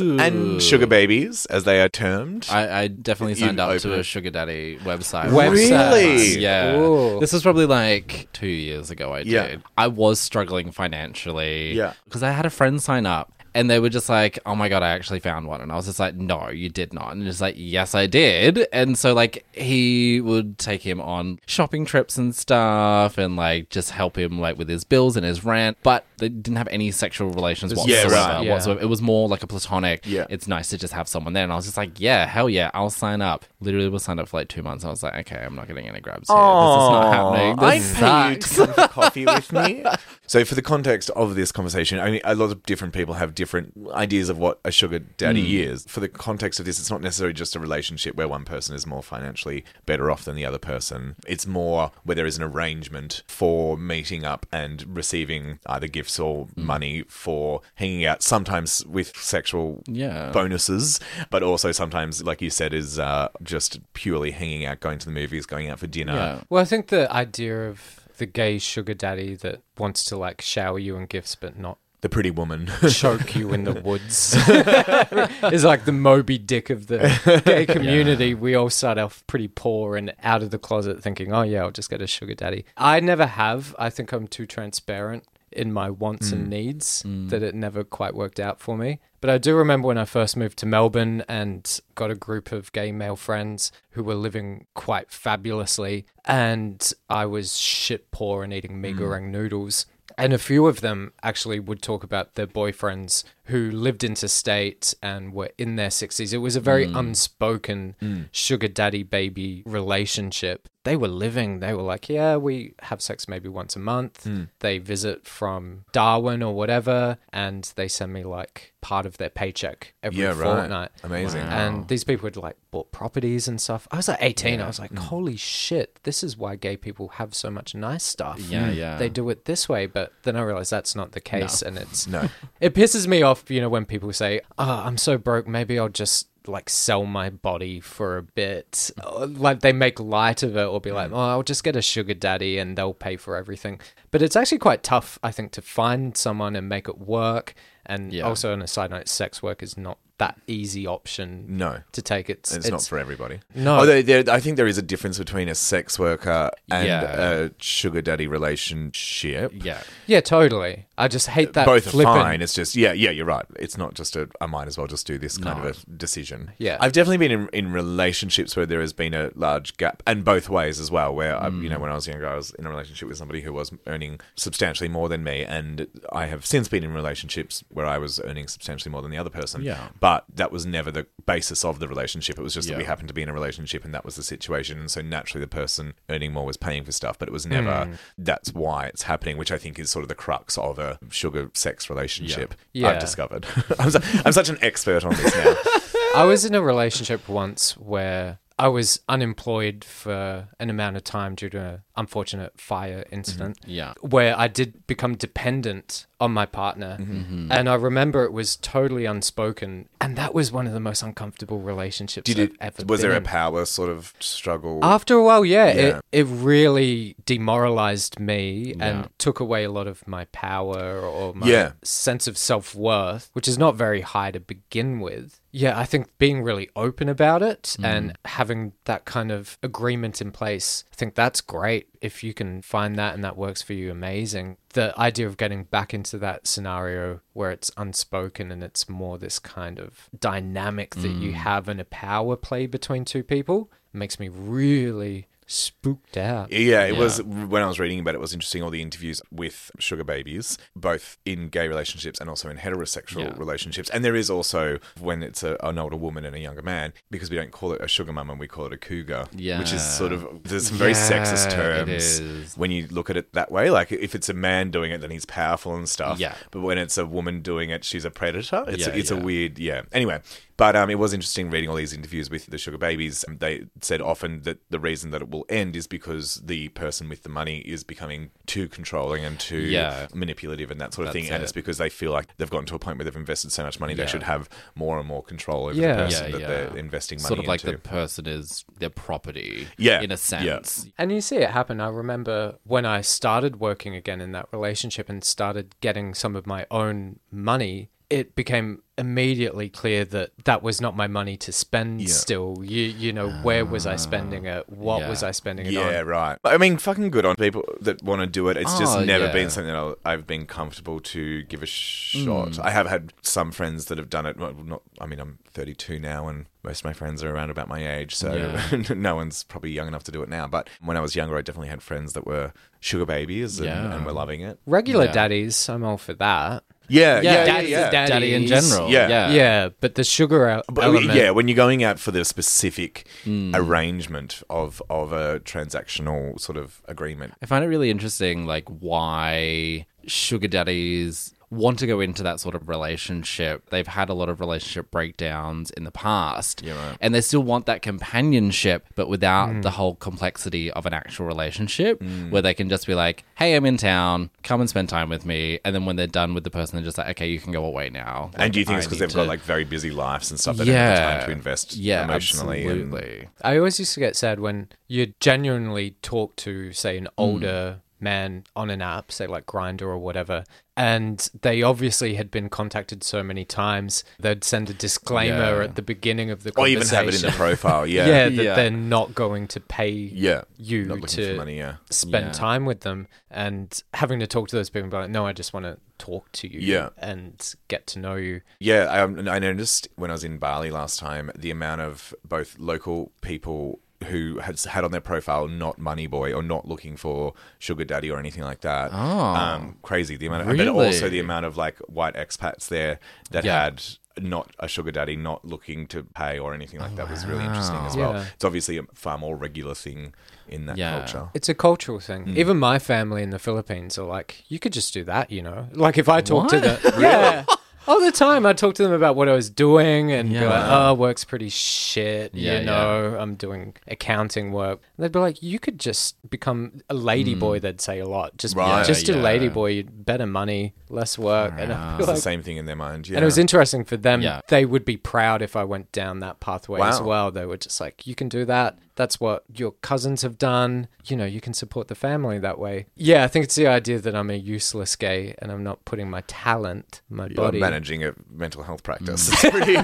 and sugar babies, as they are termed. I, I definitely signed up to a sugar daddy website. Website. Really? Yeah. Ooh. This was probably like two years ago I Yeah. did. I was struggling financially. Yeah. Because I had a friend sign up and they were just like, oh my God, I actually found one. And I was just like, no, you did not. And it's like, yes, I did. And so, like, he would take him on shopping trips and stuff and, like, just help him, like, with his bills and his rent. But they didn't have any sexual relations Yeah, whatsoever. right. Yeah. whatsoever. It was more like a platonic, Yeah. it's nice to just have someone there. And I was just like, yeah, hell yeah, I'll sign up. Literally was signed up for like two months. I was like, okay, I'm not getting any grabs here. this is not happening. I This pay you to coffee with me. So, for the context of this conversation, I mean, a lot of different people have different ideas of what a sugar daddy is. For the context of this, it's not necessarily just a relationship where one person is more financially better off than the other person. It's more where there is an arrangement for meeting up and receiving either gifts or money for hanging out, sometimes with sexual Yeah. bonuses, but also sometimes, like you said, is uh, just purely hanging out, going to the movies, going out for dinner. Yeah. Well, I think the idea of the gay sugar daddy that wants to like shower you in gifts but not The pretty woman. choke you in the woods is like the Moby Dick of the gay community. We all start off pretty poor and out of the closet thinking, oh, yeah, I'll just get a sugar daddy. I never have. I think I'm too transparent in my wants and mm. needs mm. that it never quite worked out for me. But I do remember when I first moved to Melbourne and got a group of gay male friends who were living quite fabulously, and I was shit poor and eating mee goreng mm. noodles. And a few of them actually would talk about their boyfriends who lived interstate and were in their 60s. It was a very mm. unspoken mm. sugar daddy baby relationship. They were living, they were like, yeah, we have sex maybe once a month. Hmm. They visit from Darwin or whatever, and they send me like part of their paycheck every Yeah, right. fortnight. Amazing. And these people had like bought properties and stuff. I was like 18. I was like, mm. holy shit, this is why gay people have so much nice stuff. Yeah, yeah. They do it this way. But then I realized that's not the case. And it's, No. it pisses me off, you know, when people say, oh, I'm so broke. Maybe I'll just like sell my body for a bit. Like they make light of it or be Mm. like, oh, I'll just get a sugar daddy and they'll pay for everything. But it's actually quite tough, I think, to find someone and make it work. And Yeah. also, on a side note, sex work is not that easy option No. to take. It. It's, It's, not for everybody. No. Although there, I think there is a difference between a sex worker and Yeah. a sugar daddy relationship. Yeah. Yeah, totally. I just hate that Both are flippant- fine. It's just yeah, yeah. You're right. It's not just a. I might as well just do this kind of a decision. Yeah. I've definitely been in, in relationships where there has been a large gap, and both ways as well. Where I, Mm. you know, when I was younger, I was in a relationship with somebody who was earning substantially more than me, and I have since been in relationships where I was earning substantially more than the other person. Yeah. But that was never the basis of the relationship. It was just that we happened to be in a relationship, and that was the situation. And so naturally, the person earning more was paying for stuff, but it was never. Mm. That's why it's happening, which I think is sort of the crux of a sugar sex relationship. Yeah. I've discovered. I'm, su- I'm such an expert on this now. I was in a relationship once where I was unemployed for an amount of time due to an unfortunate fire incident. Yeah. Where I did become dependent on my partner. Mm-hmm. And I remember it was totally unspoken. And that was one of the most uncomfortable relationships Did it? I've ever Was there a power sort of struggle? After a while, yeah, Yeah. It, it really demoralized me Yeah. and took away a lot of my power or my Yeah. sense of self worth, which is not very high to begin with. Yeah, I think being really open about it and having that kind of agreement in place, I think that's great. If you can find that and that works for you, amazing. The idea of getting back into that scenario where it's unspoken and it's more this kind of dynamic that you mm. have in a power play between two people makes me really spooked out. Yeah, it was when I was reading about it. It was interesting all the interviews with sugar babies, both in gay relationships and also in heterosexual Yeah. relationships. And there is also when it's a, an older woman and a younger man, because we don't call it a sugar mum and we call it a cougar. Yeah. which is sort of there's some very Yeah, sexist terms when you look at it that way. Like if it's a man doing it, then he's powerful and stuff. Yeah. but when it's a woman doing it, she's a predator. It's Yeah, it's a weird yeah. Anyway. But um, it was interesting reading all these interviews with the sugar babies. They said often that the reason that it will end is because the person with the money is becoming too controlling and too Yeah. manipulative and that sort of That's thing. And it's because they feel like they've gotten to a point where they've invested so much money, they should have more and more control over Yeah. the person Yeah, that yeah. they're investing money Sort of like into. the person is their property. Yeah, In a yeah. sense. And you see it happen. I remember when I started working again in that relationship and started getting some of my own money, it became immediately clear that that was not my money to spend Yeah. still. You you know, where was I spending it? What yeah. was I spending it on? Yeah, right. I mean, fucking good on people that want to do it. It's just Oh, never yeah. been something that I'll- I've been comfortable to give a shot. Mm. I have had some friends that have done it. Well, not. I mean, I'm 32 now, and most of my friends are around about my age, so Yeah. no one's probably young enough to do it now. But when I was younger, I definitely had friends that were sugar babies and, Yeah. and were loving it. Regular Yeah. daddies, I'm all for that. Yeah, yeah, yeah, daddies yeah. is daddies. Daddy in general. Yeah. Yeah. Yeah, but the sugar out. But element. yeah, when you're going out for the specific Hmm. arrangement of of a transactional sort of agreement, I find it really interesting, like why sugar daddies want to go into that sort of relationship. They've had a lot of relationship breakdowns in the past, Yeah, right. and they still want that companionship, but without mm. the whole complexity of an actual relationship, mm. where they can just be like, "Hey, I'm in town. Come and spend time with me." And then when they're done with the person, they're just like, "Okay, you can go away now." and do you think Like, it's because they've got like very busy lives and stuff? They don't have time to invest yeah, emotionally. and- Absolutely. I always used to get sad when you genuinely talk to, say, an mm. older man on an app, say like Grindr or whatever, and they obviously had been contacted so many times, they'd send a disclaimer Yeah. at the beginning of the or conversation. even have it in the profile. Yeah, Yeah, that Yeah. they're not going to pay yeah. you to money. Yeah, spend Yeah. time with them and having to talk to those people and be like, no, I just want to talk to you Yeah. and get to know you. yeah. I, I noticed when I was in Bali last time the amount of both local people who has had on their profile not money boy or not looking for sugar daddy or anything like that. Oh. um, crazy the amount of, but also the amount of like white expats there that Yeah. had not a sugar daddy, not looking to pay or anything like that was really interesting as well. Yeah. It's obviously a far more regular thing in that Yeah. culture. It's a cultural thing. Even my family in the Philippines are like, you could just do that, you know? Like if I talk to What? them, yeah. All the time, I'd talk to them about what I was doing and be like, "Oh, work's pretty shit." Yeah, you know, I'm doing accounting work. And they'd be like, "You could just become a lady hmm. boy." They'd say a lot, just Right. just a Yeah. lady boy, you'd better money, less work, and It's like, the same thing in their mind. Yeah. and it was interesting for them. Yeah. They would be proud if I went down that pathway as Wow. well. They were just like, you can do that. That's what your cousins have done. You know, you can support the family that way. Yeah, I think it's the idea that I'm a useless gay and I'm not putting my talent, my You're body. managing a mental health practice. Mm. It's pretty.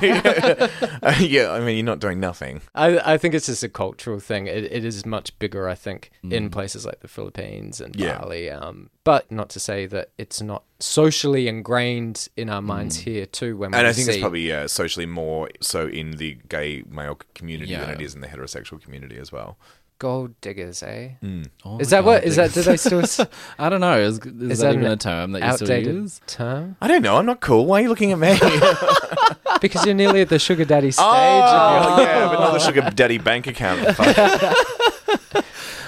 Uh, yeah, I mean, you're not doing nothing. I, I think it's just a cultural thing. It, it is much bigger, I think, in places like the Philippines and Mm. Yeah. Bali. Um, but not to say that it's not socially ingrained in our minds here too. When Mm. And we I think see, it's probably yeah, socially more so in the gay male community than it is in the heterosexual community as well. gold diggers, eh? Oh Is my that what? God, Is that? Do they still? s- I don't know. Is, is, Is that, that even a term that you still use? term? I don't know. I'm not cool. Why are you looking at me? Because you're nearly at the sugar daddy stage. oh, and you're- yeah, but not the sugar daddy bank account.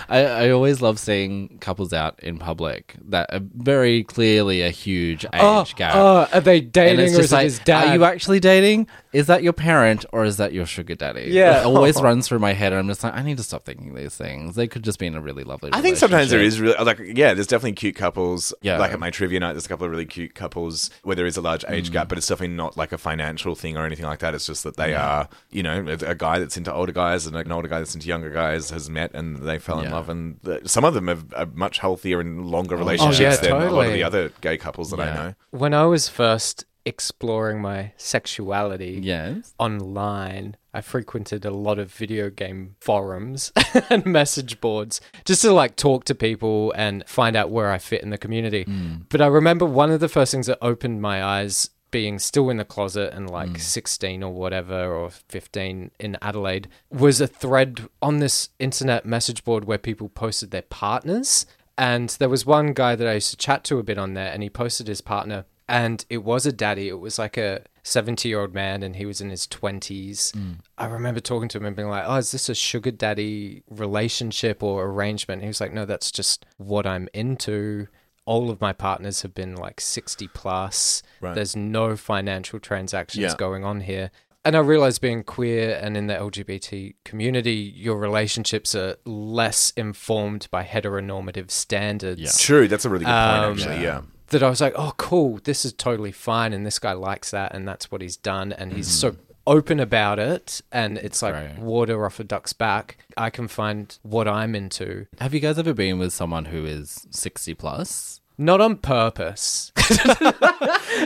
I, I always love seeing couples out in public that are very clearly a huge age Oh, gap. oh, are they dating or just is it his dad? are you actually dating? Is that your parent or is that your sugar daddy? Yeah. It always runs through my head, and I'm just like, I need to stop thinking these things. They could just be in a really lovely. I think sometimes there is really like yeah, there's definitely cute couples. Yeah. like at my trivia night, there's a couple of really cute couples where there is a large age Mm. gap, but it's definitely not like a financial thing or anything like that. It's just that they are, you know, a a guy that's into older guys and an older guy that's into younger guys has met and they fell in Yeah. love, and the, some of them have a much healthier and longer oh, relationships yeah, than a lot of totally. the other gay couples that I Yeah. know. When I was first exploring my sexuality Yes. online, I frequented a lot of video game forums and message boards just to like talk to people and find out where I fit in the community. Hmm. But I remember one of the first things that opened my eyes being still in the closet and like hmm. 16 or whatever or 15 in Adelaide was a thread on this internet message board where people posted their partners. And there was one guy that I used to chat to a bit on there and he posted his partner. And it was a daddy. It was like a 70 year old man and he was in his 20s hmm. I remember talking to him and being like oh is this a sugar daddy relationship or arrangement? He was like no that's just what I'm into all of my partners have been like 60 plus. Right. There's no financial transactions Yeah. going on here. And I realize being queer and in the LGBT community, your relationships are less informed by heteronormative standards. Yeah. True, that's a really good point. Um, Actually, yeah. That I was like, oh, cool, this is totally fine. And this guy likes that. And that's what he's done. And he's so open about it. And it's like Right. water off a duck's back. I can find what I'm into, Have you guys ever been with someone who is 60 plus? not on purpose.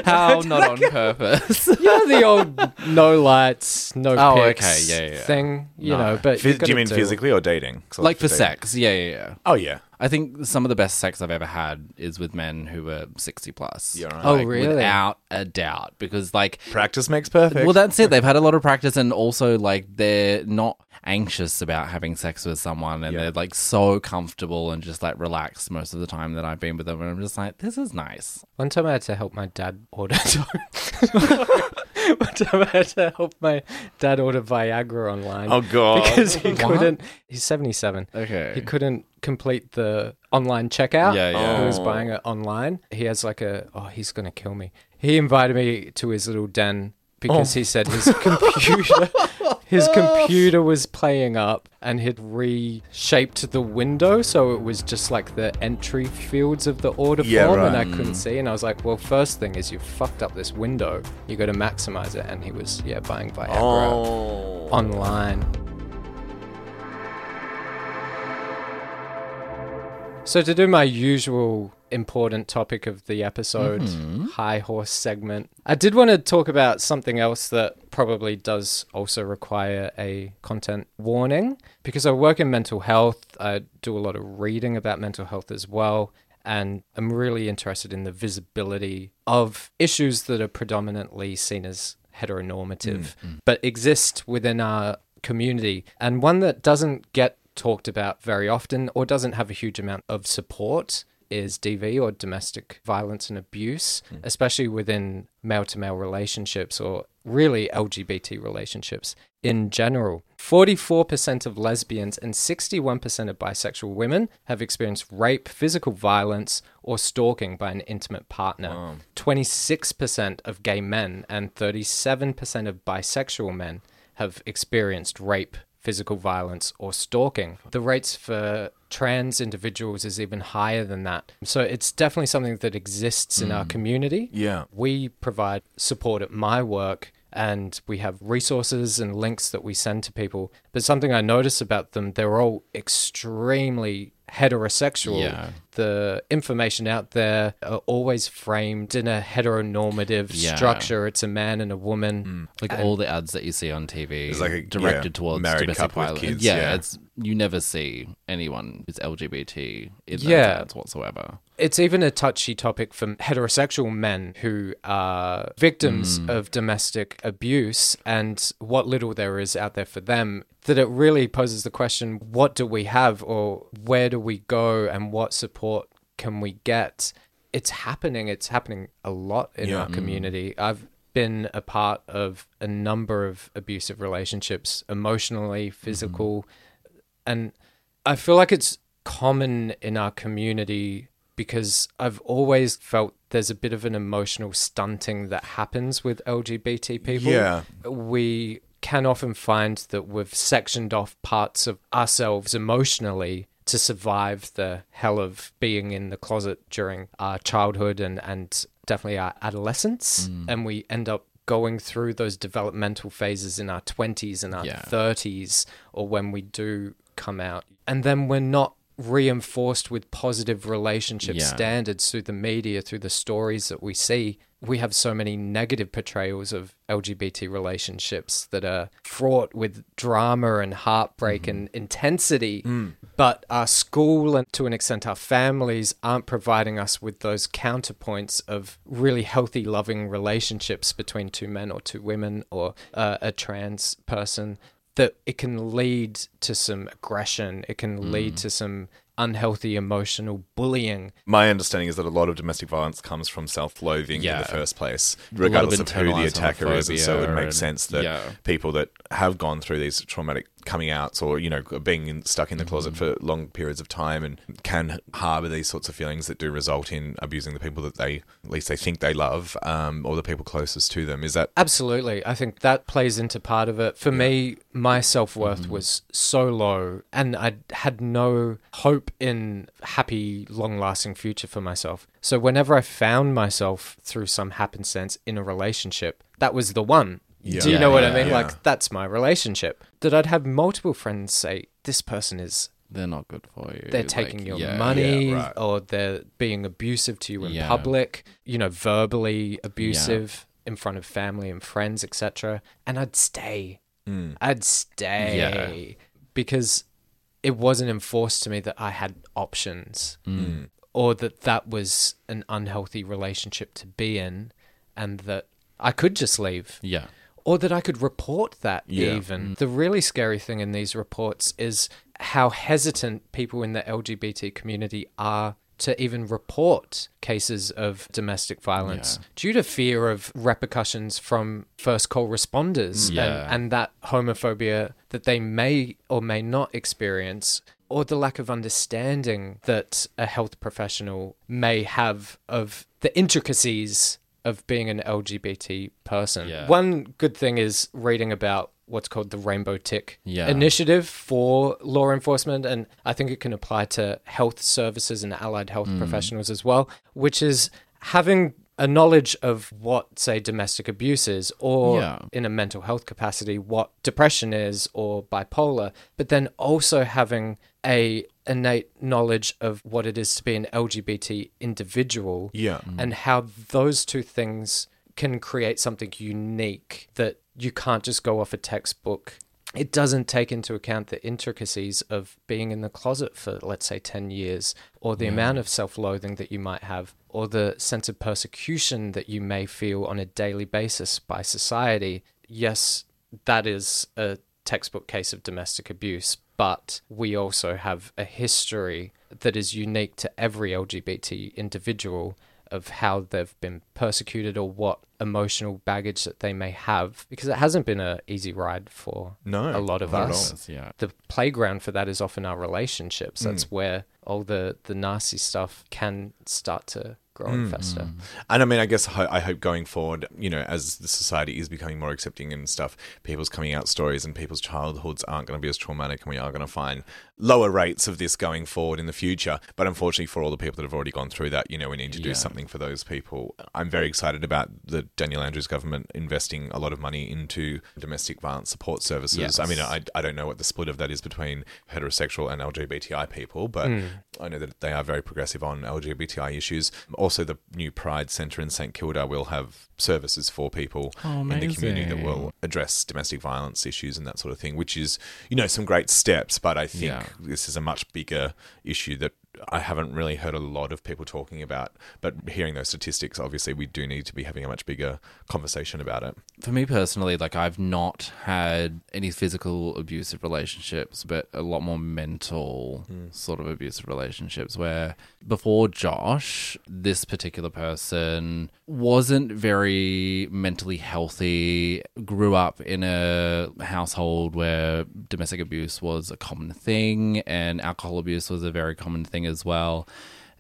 How not on purpose? you know the old no lights, no Oh, pics okay, yeah, yeah, yeah. thing, you No. know. But Phys- you've do you gotta mean physically or dating? Like for dating. sex? Yeah, yeah, yeah. Oh yeah. I think some of the best sex I've ever had is with men who are 60 plus. Yeah, right. Oh, Like, really? Without a doubt. Because, like, Practice makes perfect. well, that's it. They've had a lot of practice and also, like, they're not anxious about having sex with someone and Yeah. they're, like, so comfortable and just, like, relaxed most of the time that I've been with them. And I'm just like, this is nice. One time I had to help my dad order. One time I had to help my dad order Viagra online. Oh, God. Because he What? couldn't. He's seventy-seven. Okay. He couldn't complete the online checkout. Yeah, yeah. He was Oh. buying it online. He has like a. Oh, he's gonna kill me. He invited me to his little den because Oh. he said his oh. computer. His computer was playing up and had reshaped the window so it was just like the entry fields of the order Yeah, form and I couldn't mm. see. And I was like, well, first thing is you fucked up this window. You got to maximize it. And he was, yeah, buying Viagra Oh. online. So, to do my usual important topic of the episode, mm-hmm. high horse segment, I did want to talk about something else that probably does also require a content warning because I work in mental health. I do a lot of reading about mental health as well. And I'm really interested in the visibility of issues that are predominantly seen as heteronormative, mm-hmm. but exist within our community, and one that doesn't get talked about very often or doesn't have a huge amount of support is DV or domestic violence and abuse, hmm. especially within male to male relationships or really LGBT relationships in general. 44% of lesbians and 61% of bisexual women have experienced rape, physical violence, or stalking by an intimate partner. 26% of gay men and 37% of bisexual men have experienced rape, physical violence, or stalking. The rates for trans individuals is even higher than that. So it's definitely something that exists in our mm. community. Yeah. We provide support at my work and we have resources and links that we send to people. But something I notice about them, they're all extremely heterosexual. Yeah. The information out there are always framed in a heteronormative Yeah. structure. It's a man and a woman. Mm. Like all the ads that you see on TV, It's like a- directed yeah, towards married domestic couple with violence. kids, yeah, yeah. it's you never see anyone who's LGBT in those ads whatsoever. It's even a touchy topic for heterosexual men who are victims hmm. of domestic abuse and what little there is out there for them. That it really poses the question what do we have, or where do we go, and what support can we get? It's happening. It's happening a lot in Yeah. our hmm. community. I've been a part of a number of abusive relationships, emotionally, mm-hmm. physical, and I feel like it's common in our community because I've always felt there's a bit of an emotional stunting that happens with LGBT people. Yeah. We can often find that we've sectioned off parts of ourselves emotionally to survive the hell of being in the closet during our childhood and, and definitely our adolescence. Mm. And we end up going through those developmental phases in our 20s and our Yeah. 30s or when we do come out. And then we're not reinforced with positive relationship Yeah. standards through the media, through the stories that we see. We have so many negative portrayals of LGBT relationships that are fraught with drama and heartbreak and intensity. But our school and to an extent our families aren't providing us with those counterpoints of really healthy, loving relationships between two men or two women or uh, a trans person that it can lead to some aggression. It can mm. lead to some unhealthy emotional bullying. My understanding is that a lot of domestic violence comes from self-loathing in the first place, lot of regardless of, who the attacker is. And so it makes sense that yeah. people that have gone through these traumatic coming outs or you know being in, stuck in the closet Mm-hmm. for long periods of time and can harbor these sorts of feelings that do result in abusing the people that they at least they think they love um, or the people closest to them. Is that Absolutely. I think that plays into part of it. For me, my self worth was so low, and I had no hope in happy, long lasting future for myself. So, whenever I found myself through some happenstance in a relationship, that was the one. Yeah. Do you Yeah, know what I mean? yeah. Like, that's my relationship. That I'd have multiple friends say, This person is They're not good for you. they're Like, taking your yeah. money Yeah, right. or they're being abusive to you in Yeah. public, you know, verbally abusive in front of family and friends, etc. And I'd stay. I'd stay Yeah. because it wasn't enforced to me that I had options Mm. or that that was an unhealthy relationship to be in and that I could just leave Yeah. Or that I could report that Yeah. even. Mm. The really scary thing in these reports is how hesitant people in the LGBT community are to even report cases of domestic violence due to fear of repercussions from first call responders mm. Yeah. and, and that homophobia that they may or may not experience or the lack of understanding that a health professional may have of the intricacies of being an LGBT person. Yeah. One good thing is reading about what's called the Rainbow Tick Yeah. initiative for law enforcement, and I think it can apply to health services and allied health Mm. professionals as well, which is having a knowledge of what, say, domestic abuse is, or Yeah. in a mental health capacity, what depression is or bipolar, but then also having a innate knowledge of what it is to be an LGBT individual Yeah. Mm. and how those two things can create something unique that you can't just go off a textbook. It doesn't take into account the intricacies of being in the closet for, let's say, 10 years, or the amount of self loathing that you might have, or the sense of persecution that you may feel on a daily basis by society. Yes, that is a textbook case of domestic abuse, but we also have a history that is unique to every LGBT individual of how they've been persecuted or what emotional baggage that they may have because it hasn't been an easy ride for No, a lot of us. Yeah. the playground for that is often our relationships that's where all the the nasty stuff can start to grow and mm. fester And I mean, I guess I hope going forward, you know, as the society is becoming more accepting and stuff, people's coming out stories and people's childhoods aren't going to be as traumatic, and we are going to find lower rates of this going forward in the future. But unfortunately, for all the people that have already gone through that, you know, we need to do Yeah. something for those people. I'm very excited about the Daniel Andrews government investing a lot of money into domestic violence support services. I mean, I, I don't know what the split of that is between heterosexual and LGBTI people, but hmm. I know that they are very progressive on LGBTI issues. Also, the new Pride Centre in St Kilda will have services for people Oh, in the community that will address domestic violence issues and that sort of thing, which is, you know, some great steps. But I think Yeah. this is a much bigger issue that I haven't really heard a lot of people talking about. But hearing those statistics, obviously, we do need to be having a much bigger conversation about it. For me personally, like I've not had any physical abusive relationships, but a lot more mental hmm. sort of abusive relationships where before Josh, this particular person wasn't very mentally healthy, grew up in a household where domestic abuse was a common thing and alcohol abuse was a very common thing as well.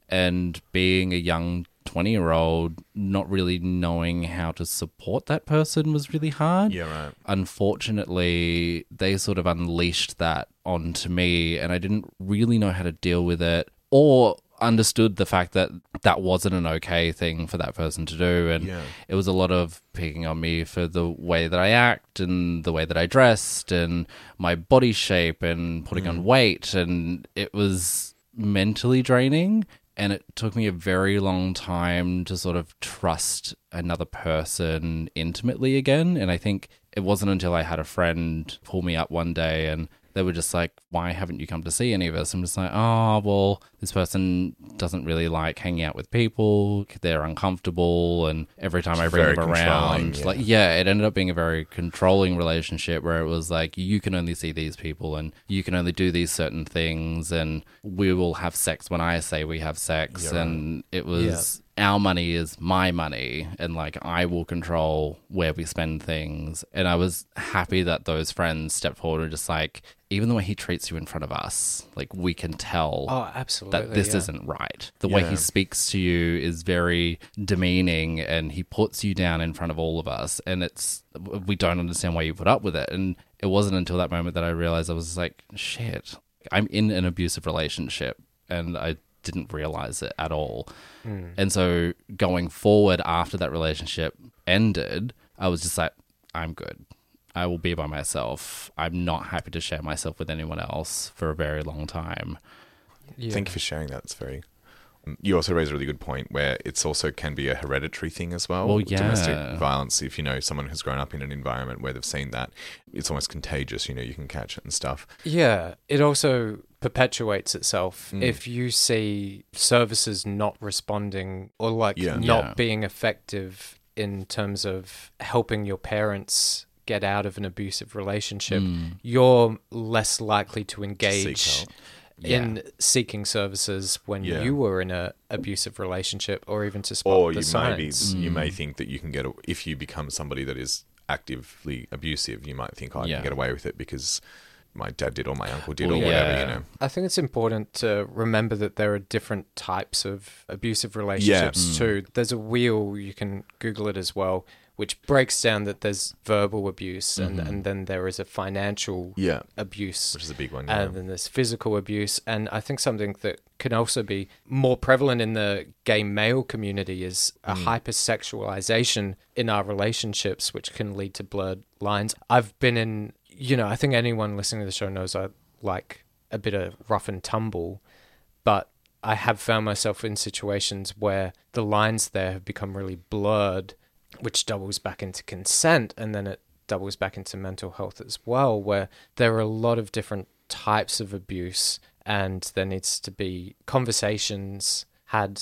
And being a young 20 year old, not really knowing how to support that person was really hard. Yeah, right. Unfortunately, they sort of unleashed that onto me, and I didn't really know how to deal with it or understood the fact that that wasn't an okay thing for that person to do. And Yeah. it was a lot of picking on me for the way that I act and the way that I dressed and my body shape and putting on mm. weight. And it was mentally draining. And it took me a very long time to sort of trust another person intimately again. And I think it wasn't until I had a friend pull me up one day and they were just like, Why haven't you come to see any of us? I'm just like, Oh, well, this person doesn't really like hanging out with people. They're uncomfortable. And every time I bring them around, yeah. like, yeah, it ended up being a very controlling relationship where it was like, You can only see these people and you can only do these certain things. And we will have sex when I say we have sex. And it was our money is my money and like I will control where we spend things. And I was happy that those friends stepped forward and just like, even the way he treats you in front of us, like we can tell oh absolutely that this yeah. isn't right. The way he speaks to you is very demeaning and he puts you down in front of all of us. And it's, we don't understand why you put up with it. And it wasn't until that moment that I realized I was like, shit, I'm in an abusive relationship and I didn't realize it at all. Mm. And so going forward after that relationship ended, I was just like, I'm good. I will be by myself. I'm not happy to share myself with anyone else for a very long time. Yeah. Thank you for sharing that. It's very. You also raise a really good point where it's also can be a hereditary thing as well. Well, Domestic violence, if you know someone has grown up in an environment where they've seen that, it's almost contagious. You know, you can catch it and stuff. Yeah, it also perpetuates itself Mm. if you see services not responding or like Yeah. not Yeah. being effective in terms of helping your parents get out of an abusive relationship, you're less likely to engage help. in seeking services when Yeah. you were in a abusive relationship or even to spot Or the you may be, signs. you may think that you can get a, if you become somebody that is actively abusive, you might think "Oh, I Yeah. can get away with it because my dad did or my uncle did Well, or whatever. yeah. You know. I think it's important to remember that there are different types of abusive relationships Mm. too. There's a wheel, you can Google it as well, which breaks down that there's verbal abuse and, and then there is a financial Mm-hmm. Yeah. abuse. Which is a big one. Yeah. And then there's physical abuse. And I think something that can also be more prevalent in the gay male community is a Mm. hypersexualization in our relationships, which can lead to blurred lines. I've been in, you know, I think anyone listening to the show knows I like a bit of rough and tumble, but I have found myself in situations where the lines there have become really blurred, which doubles back into consent and then it doubles back into mental health as well, where there are a lot of different types of abuse and there needs to be conversations had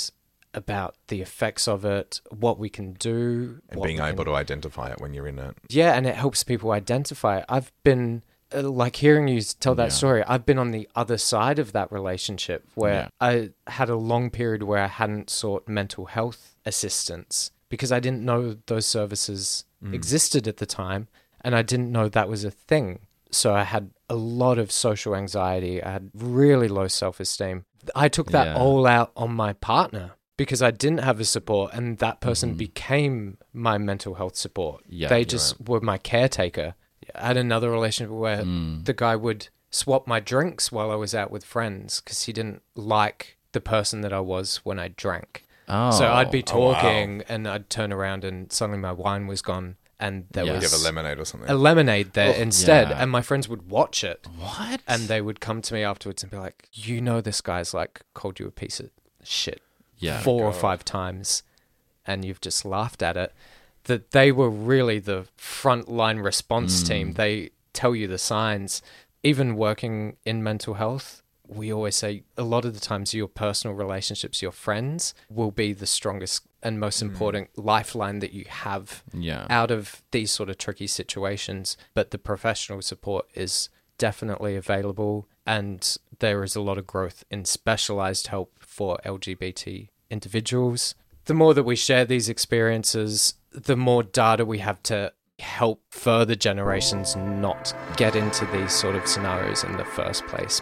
about the effects of it, what we can do, and being able can- to identify it when you're in it. yeah, and it helps people identify. it. I've been uh, like hearing you tell that Yeah. story, I've been on the other side of that relationship where I had a long period where I hadn't sought mental health assistance because I didn't know those services Mm. existed at the time and I didn't know that was a thing. So I had a lot of social anxiety. I had really low self esteem. I took that Yeah. all out on my partner because I didn't have a support and that person became my mental health support. Yeah, they just were my caretaker. I had another relationship where Mm. the guy would swap my drinks while I was out with friends because he didn't like the person that I was when I drank. Oh, so I'd be Oh, wow. talking and I'd turn around and suddenly my wine was gone and there Yeah. You was have a lemonade or something. a lemonade there Oh. instead. Yeah. And my friends would watch it what? and they would come to me afterwards and be like, "You know, this guy's like called you a piece of shit Yeah. four or five times, and you've just laughed at it." That they were really the frontline response Mm. team. They tell you the signs. Even working in mental health, we always say a lot of the times your personal relationships, your friends, will be the strongest and most hmm. important lifeline that you have Yeah. out of these sort of tricky situations. But the professional support is definitely available, and there is a lot of growth in specialized help for LGBT individuals. The more that we share these experiences, the more data we have to help further generations not get into these sort of scenarios in the first place.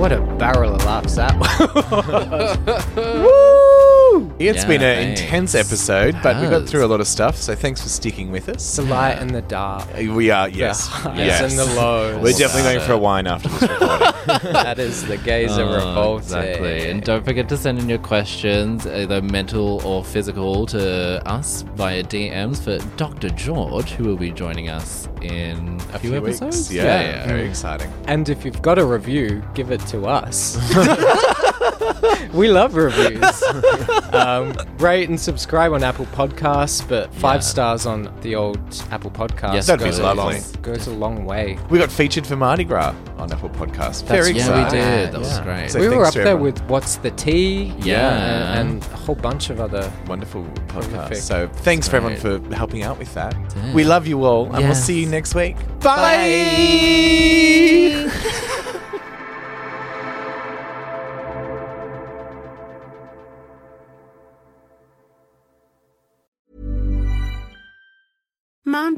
What a barrel of laughs that Woo! It's Yeah, been an thanks. intense episode, but we got through a lot of stuff, so thanks for sticking with us. the light and the dark. Uh, We are, yes. The highs yes. and the lows. We're definitely going for a wine after this recording. that is the gaze of Oh, revolt. Exactly. And don't forget to send in your questions, either mental or physical, to us via DMs for Dr. George, who will be joining us in a, few, Few weeks. episodes. Yeah, very exciting. And if you've got a review, give it to us. we love reviews. um, rate and subscribe on Apple Podcasts, but five Yeah. stars on the old Apple Podcast. Yes, That'd be goes a long- goes a long way. We got featured for Mardi Gras on Apple Podcast. Very yeah, exciting. we did. That was Yeah. great. So we were up there everyone. with What's the Tea? Yeah. And, and a whole bunch of other. wonderful podcasts. Prolific. So thanks for everyone for helping out with that. Yeah. We love you all, and we'll see you next week. Bye. Mom